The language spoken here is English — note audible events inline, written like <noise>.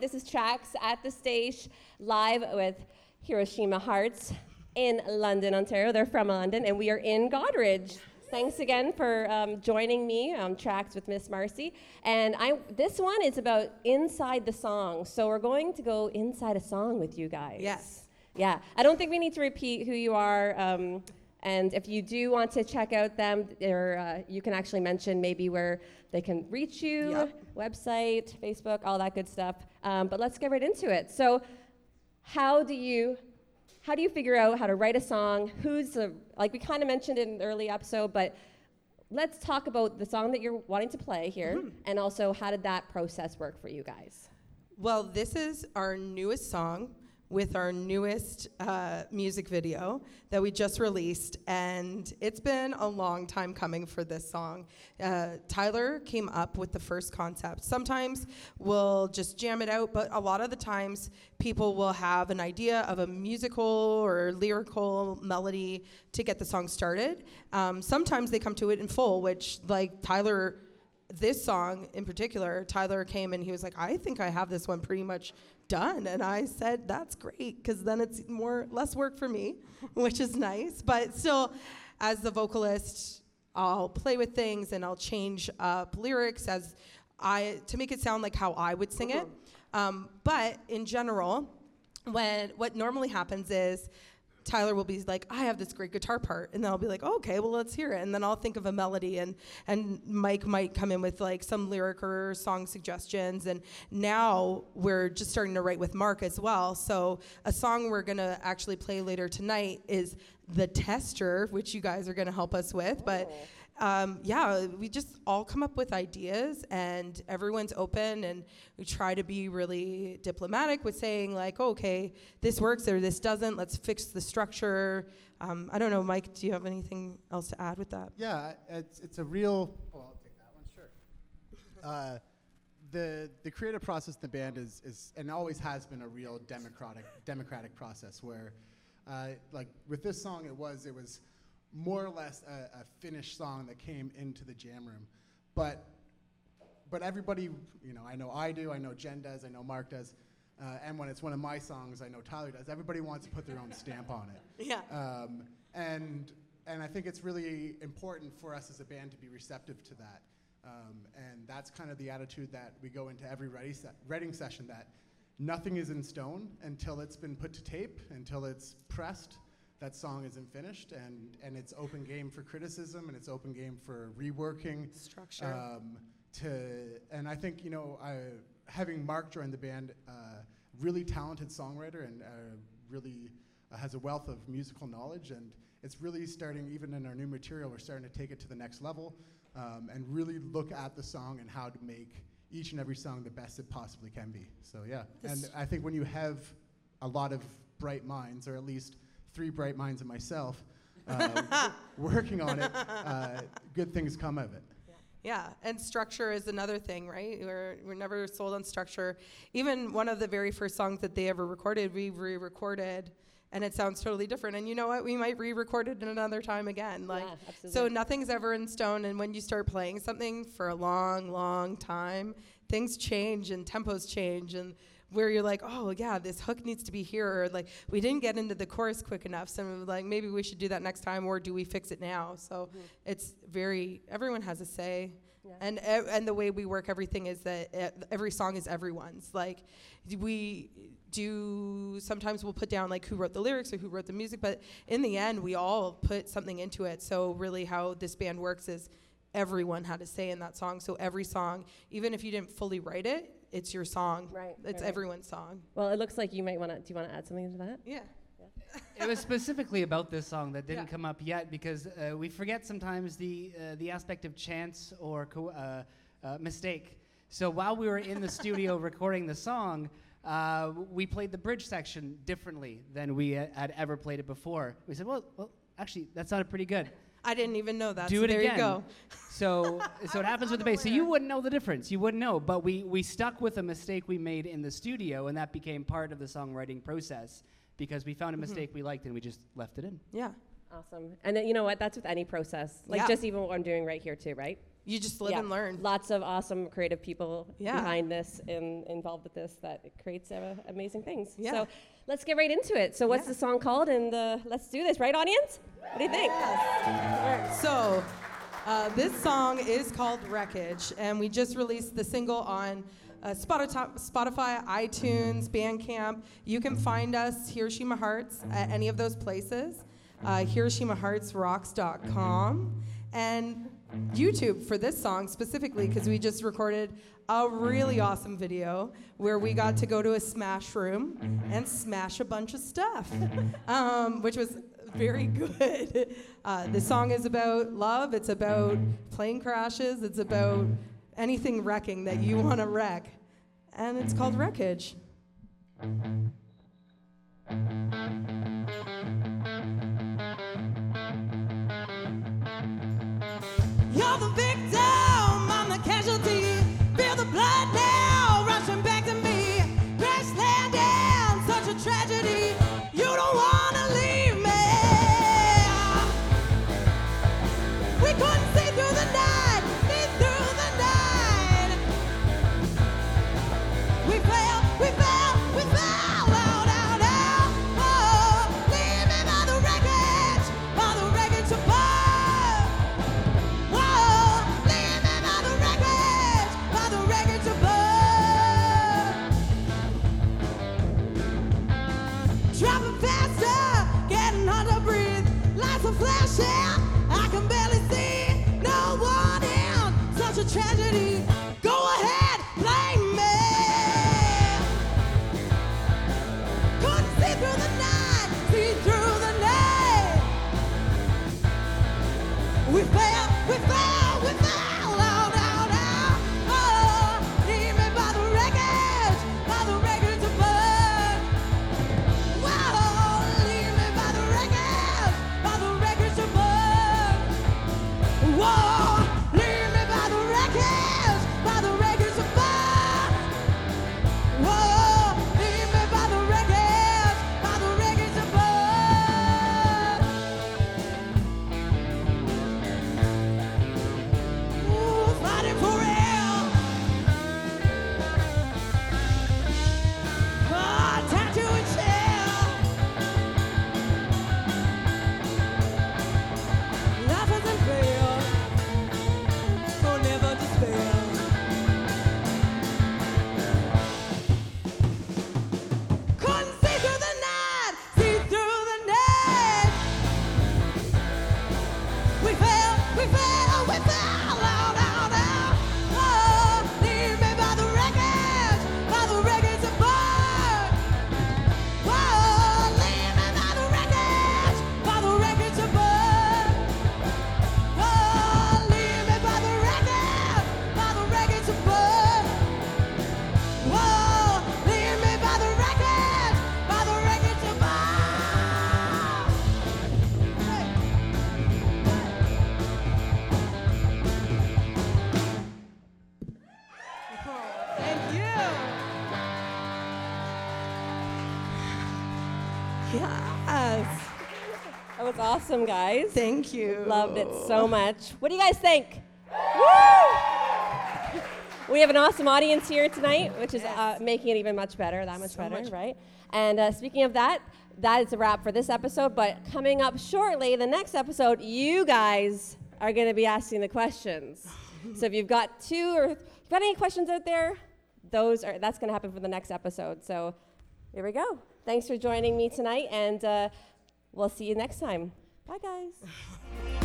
this is Tracks at the Staysh live with Hiroshima Hearts in London, Ontario. They're from London, and we are in Goderich. Thanks again for um, joining me on Tracks with Miss Marcie. And I, this one is about inside the song. So we're going to go inside a song with you guys. Yes. Yeah. I don't think we need to repeat who you are. Um, and if you do want to check out them, there, uh, you can actually mention maybe where they can reach you, Yep. website, Facebook, all that good stuff. Um, but let's get right into it. So, how do you how do you figure out how to write a song? Who's the like we kind of mentioned in the early episode, but let's talk about the song that you're wanting to play here, Mm-hmm. and also how did that process work for you guys? Well, this is our newest song with our newest uh, music video that we just released, and it's been a long time coming for this song. Uh, Tyler came up with the first concept. Sometimes we'll just jam it out, but a lot of the times people will have an idea of a musical or lyrical melody to get the song started. Um, sometimes they come to it in full, which, like Tyler this song in particular, Tyler came and he was like, I think I have this one pretty much done. And I said, that's great, because then it's more less work for me, <laughs> which is nice. But still, as the vocalist, I'll play with things and I'll change up lyrics as I to make it sound like how I would sing it. Um, but in general, when what normally happens is Tyler will be like, I have this great guitar part, and then I'll be like, okay, well let's hear it, and then I'll think of a melody, and and Mike might come in with like some lyric or song suggestions, and now we're just starting to write with Mark as well. So a song we're gonna actually play later tonight is the Tester, which you guys are gonna help us with, but. Oh. Um, yeah, we just all come up with ideas and everyone's open and we try to be really diplomatic with saying like, oh, okay, this works or this doesn't. Let's fix the structure. Um, I don't know, Mike. Do you have anything else to add with that? Yeah, it's, it's a real. Oh, I'll take that one. Sure. Uh, the the creative process in the band is is and always has been a real democratic democratic process where, uh, like with this song, it was it was more or less a, a finished song that came into the jam room, but but everybody, you know, I know I do, I know Jen does, I know Mark does, uh, and when it's one of my songs, I know Tyler does. Everybody wants to put their own stamp on it. <laughs> Yeah. Um, and and I think it's really important for us as a band to be receptive to that. Um, and that's kind of the attitude that we go into every ready se- writing session. That nothing is in stone until it's been put to tape, until it's pressed. That song isn't finished, and and it's open game for criticism, and it's open game for reworking Structure. um, to and I think you know I, having Mark join the band, uh, really talented songwriter and uh, really uh, has a wealth of musical knowledge, and it's really starting even in our new material. We're starting to take it to the next level um, and really look at the song and how to make each and every song the best it possibly can be. So yeah, and I think when you have a lot of bright minds, or at least three bright minds and myself. Uh, <laughs> working on it, uh, good things come of it. Yeah, and structure is another thing, right? We're, we're never sold on structure. Even one of the very first songs that they ever recorded, we re recorded, and it sounds totally different. And you know what? We might re record it another time again. Like, Yeah, so nothing's ever in stone. And when you start playing something for a long, long time, things change and tempos change. And where you're like, oh, yeah, this hook needs to be here. Or like, we didn't get into the chorus quick enough. So like, maybe we should do that next time, or do we fix it now? So mm-hmm. it's very, everyone has a say. Yeah. And e- and the way we work everything is that e- every song is everyone's. Like we do sometimes we'll put down like who wrote the lyrics or who wrote the music, but in the end we all put something into it. So really how this band works is everyone had a say in that song. So every song, even if you didn't fully write it, it's your song. Right, It's right, right. everyone's song. Well, it looks like you might want to. Do you want to add something to that? Yeah. it was specifically about this song that didn't Yeah. come up yet because uh, we forget sometimes the uh, the aspect of chance or co- uh, uh, mistake. So while we were in the studio <laughs> recording the song, uh, we played the bridge section differently than we had ever played it before. We said, "Well, well, actually, that sounded pretty good. I didn't even know that. Do so it there again." you go. <laughs> So, so it happens with the bass. So you wouldn't know the difference. You wouldn't know. But we we stuck with a mistake we made in the studio, and that became part of the songwriting process because we found a mm-hmm. mistake we liked and we just left it in. Yeah. Awesome. And then, you know what? That's with any process. Like Yeah. just even what I'm doing right here too, right? You just live Yeah. and learn. Lots of awesome creative people Yeah. behind this and involved with this that creates uh, amazing things. Yeah. So let's get right into it. So what's the song called? And uh, let's do this, right, audience? What do you think? So, uh, this song is called Wreckage, and we just released the single on uh, Spotify, Spotify, iTunes, Bandcamp. You can find us, Hiroshima Hearts, at any of those places. Uh, HiroshimaHeartsRocks.com. And YouTube for this song specifically, because we just recorded a really awesome video where we got to go to a smash room and smash a bunch of stuff, <laughs> um, which was very <laughs> good. Uh, the song is about love, it's about plane crashes, it's about anything wrecking that you want to wreck. And it's called Wreckage. Flashing, I can barely see. No one in, such a tragedy. Yes. That was awesome, guys. Thank you. Loved it so much. What do you guys think? Woo! We have an awesome audience here tonight, which is uh, making it even much better, that much So better, much- right? And uh, speaking of that, that is a wrap for this episode. But coming up shortly, the next episode, you guys are going to be asking the questions. <laughs> so if you've got two or if you've got any questions out there, those are that's going to happen for the next episode. So here we go. Thanks for joining me tonight, and uh, we'll see you next time. Bye, guys. <laughs>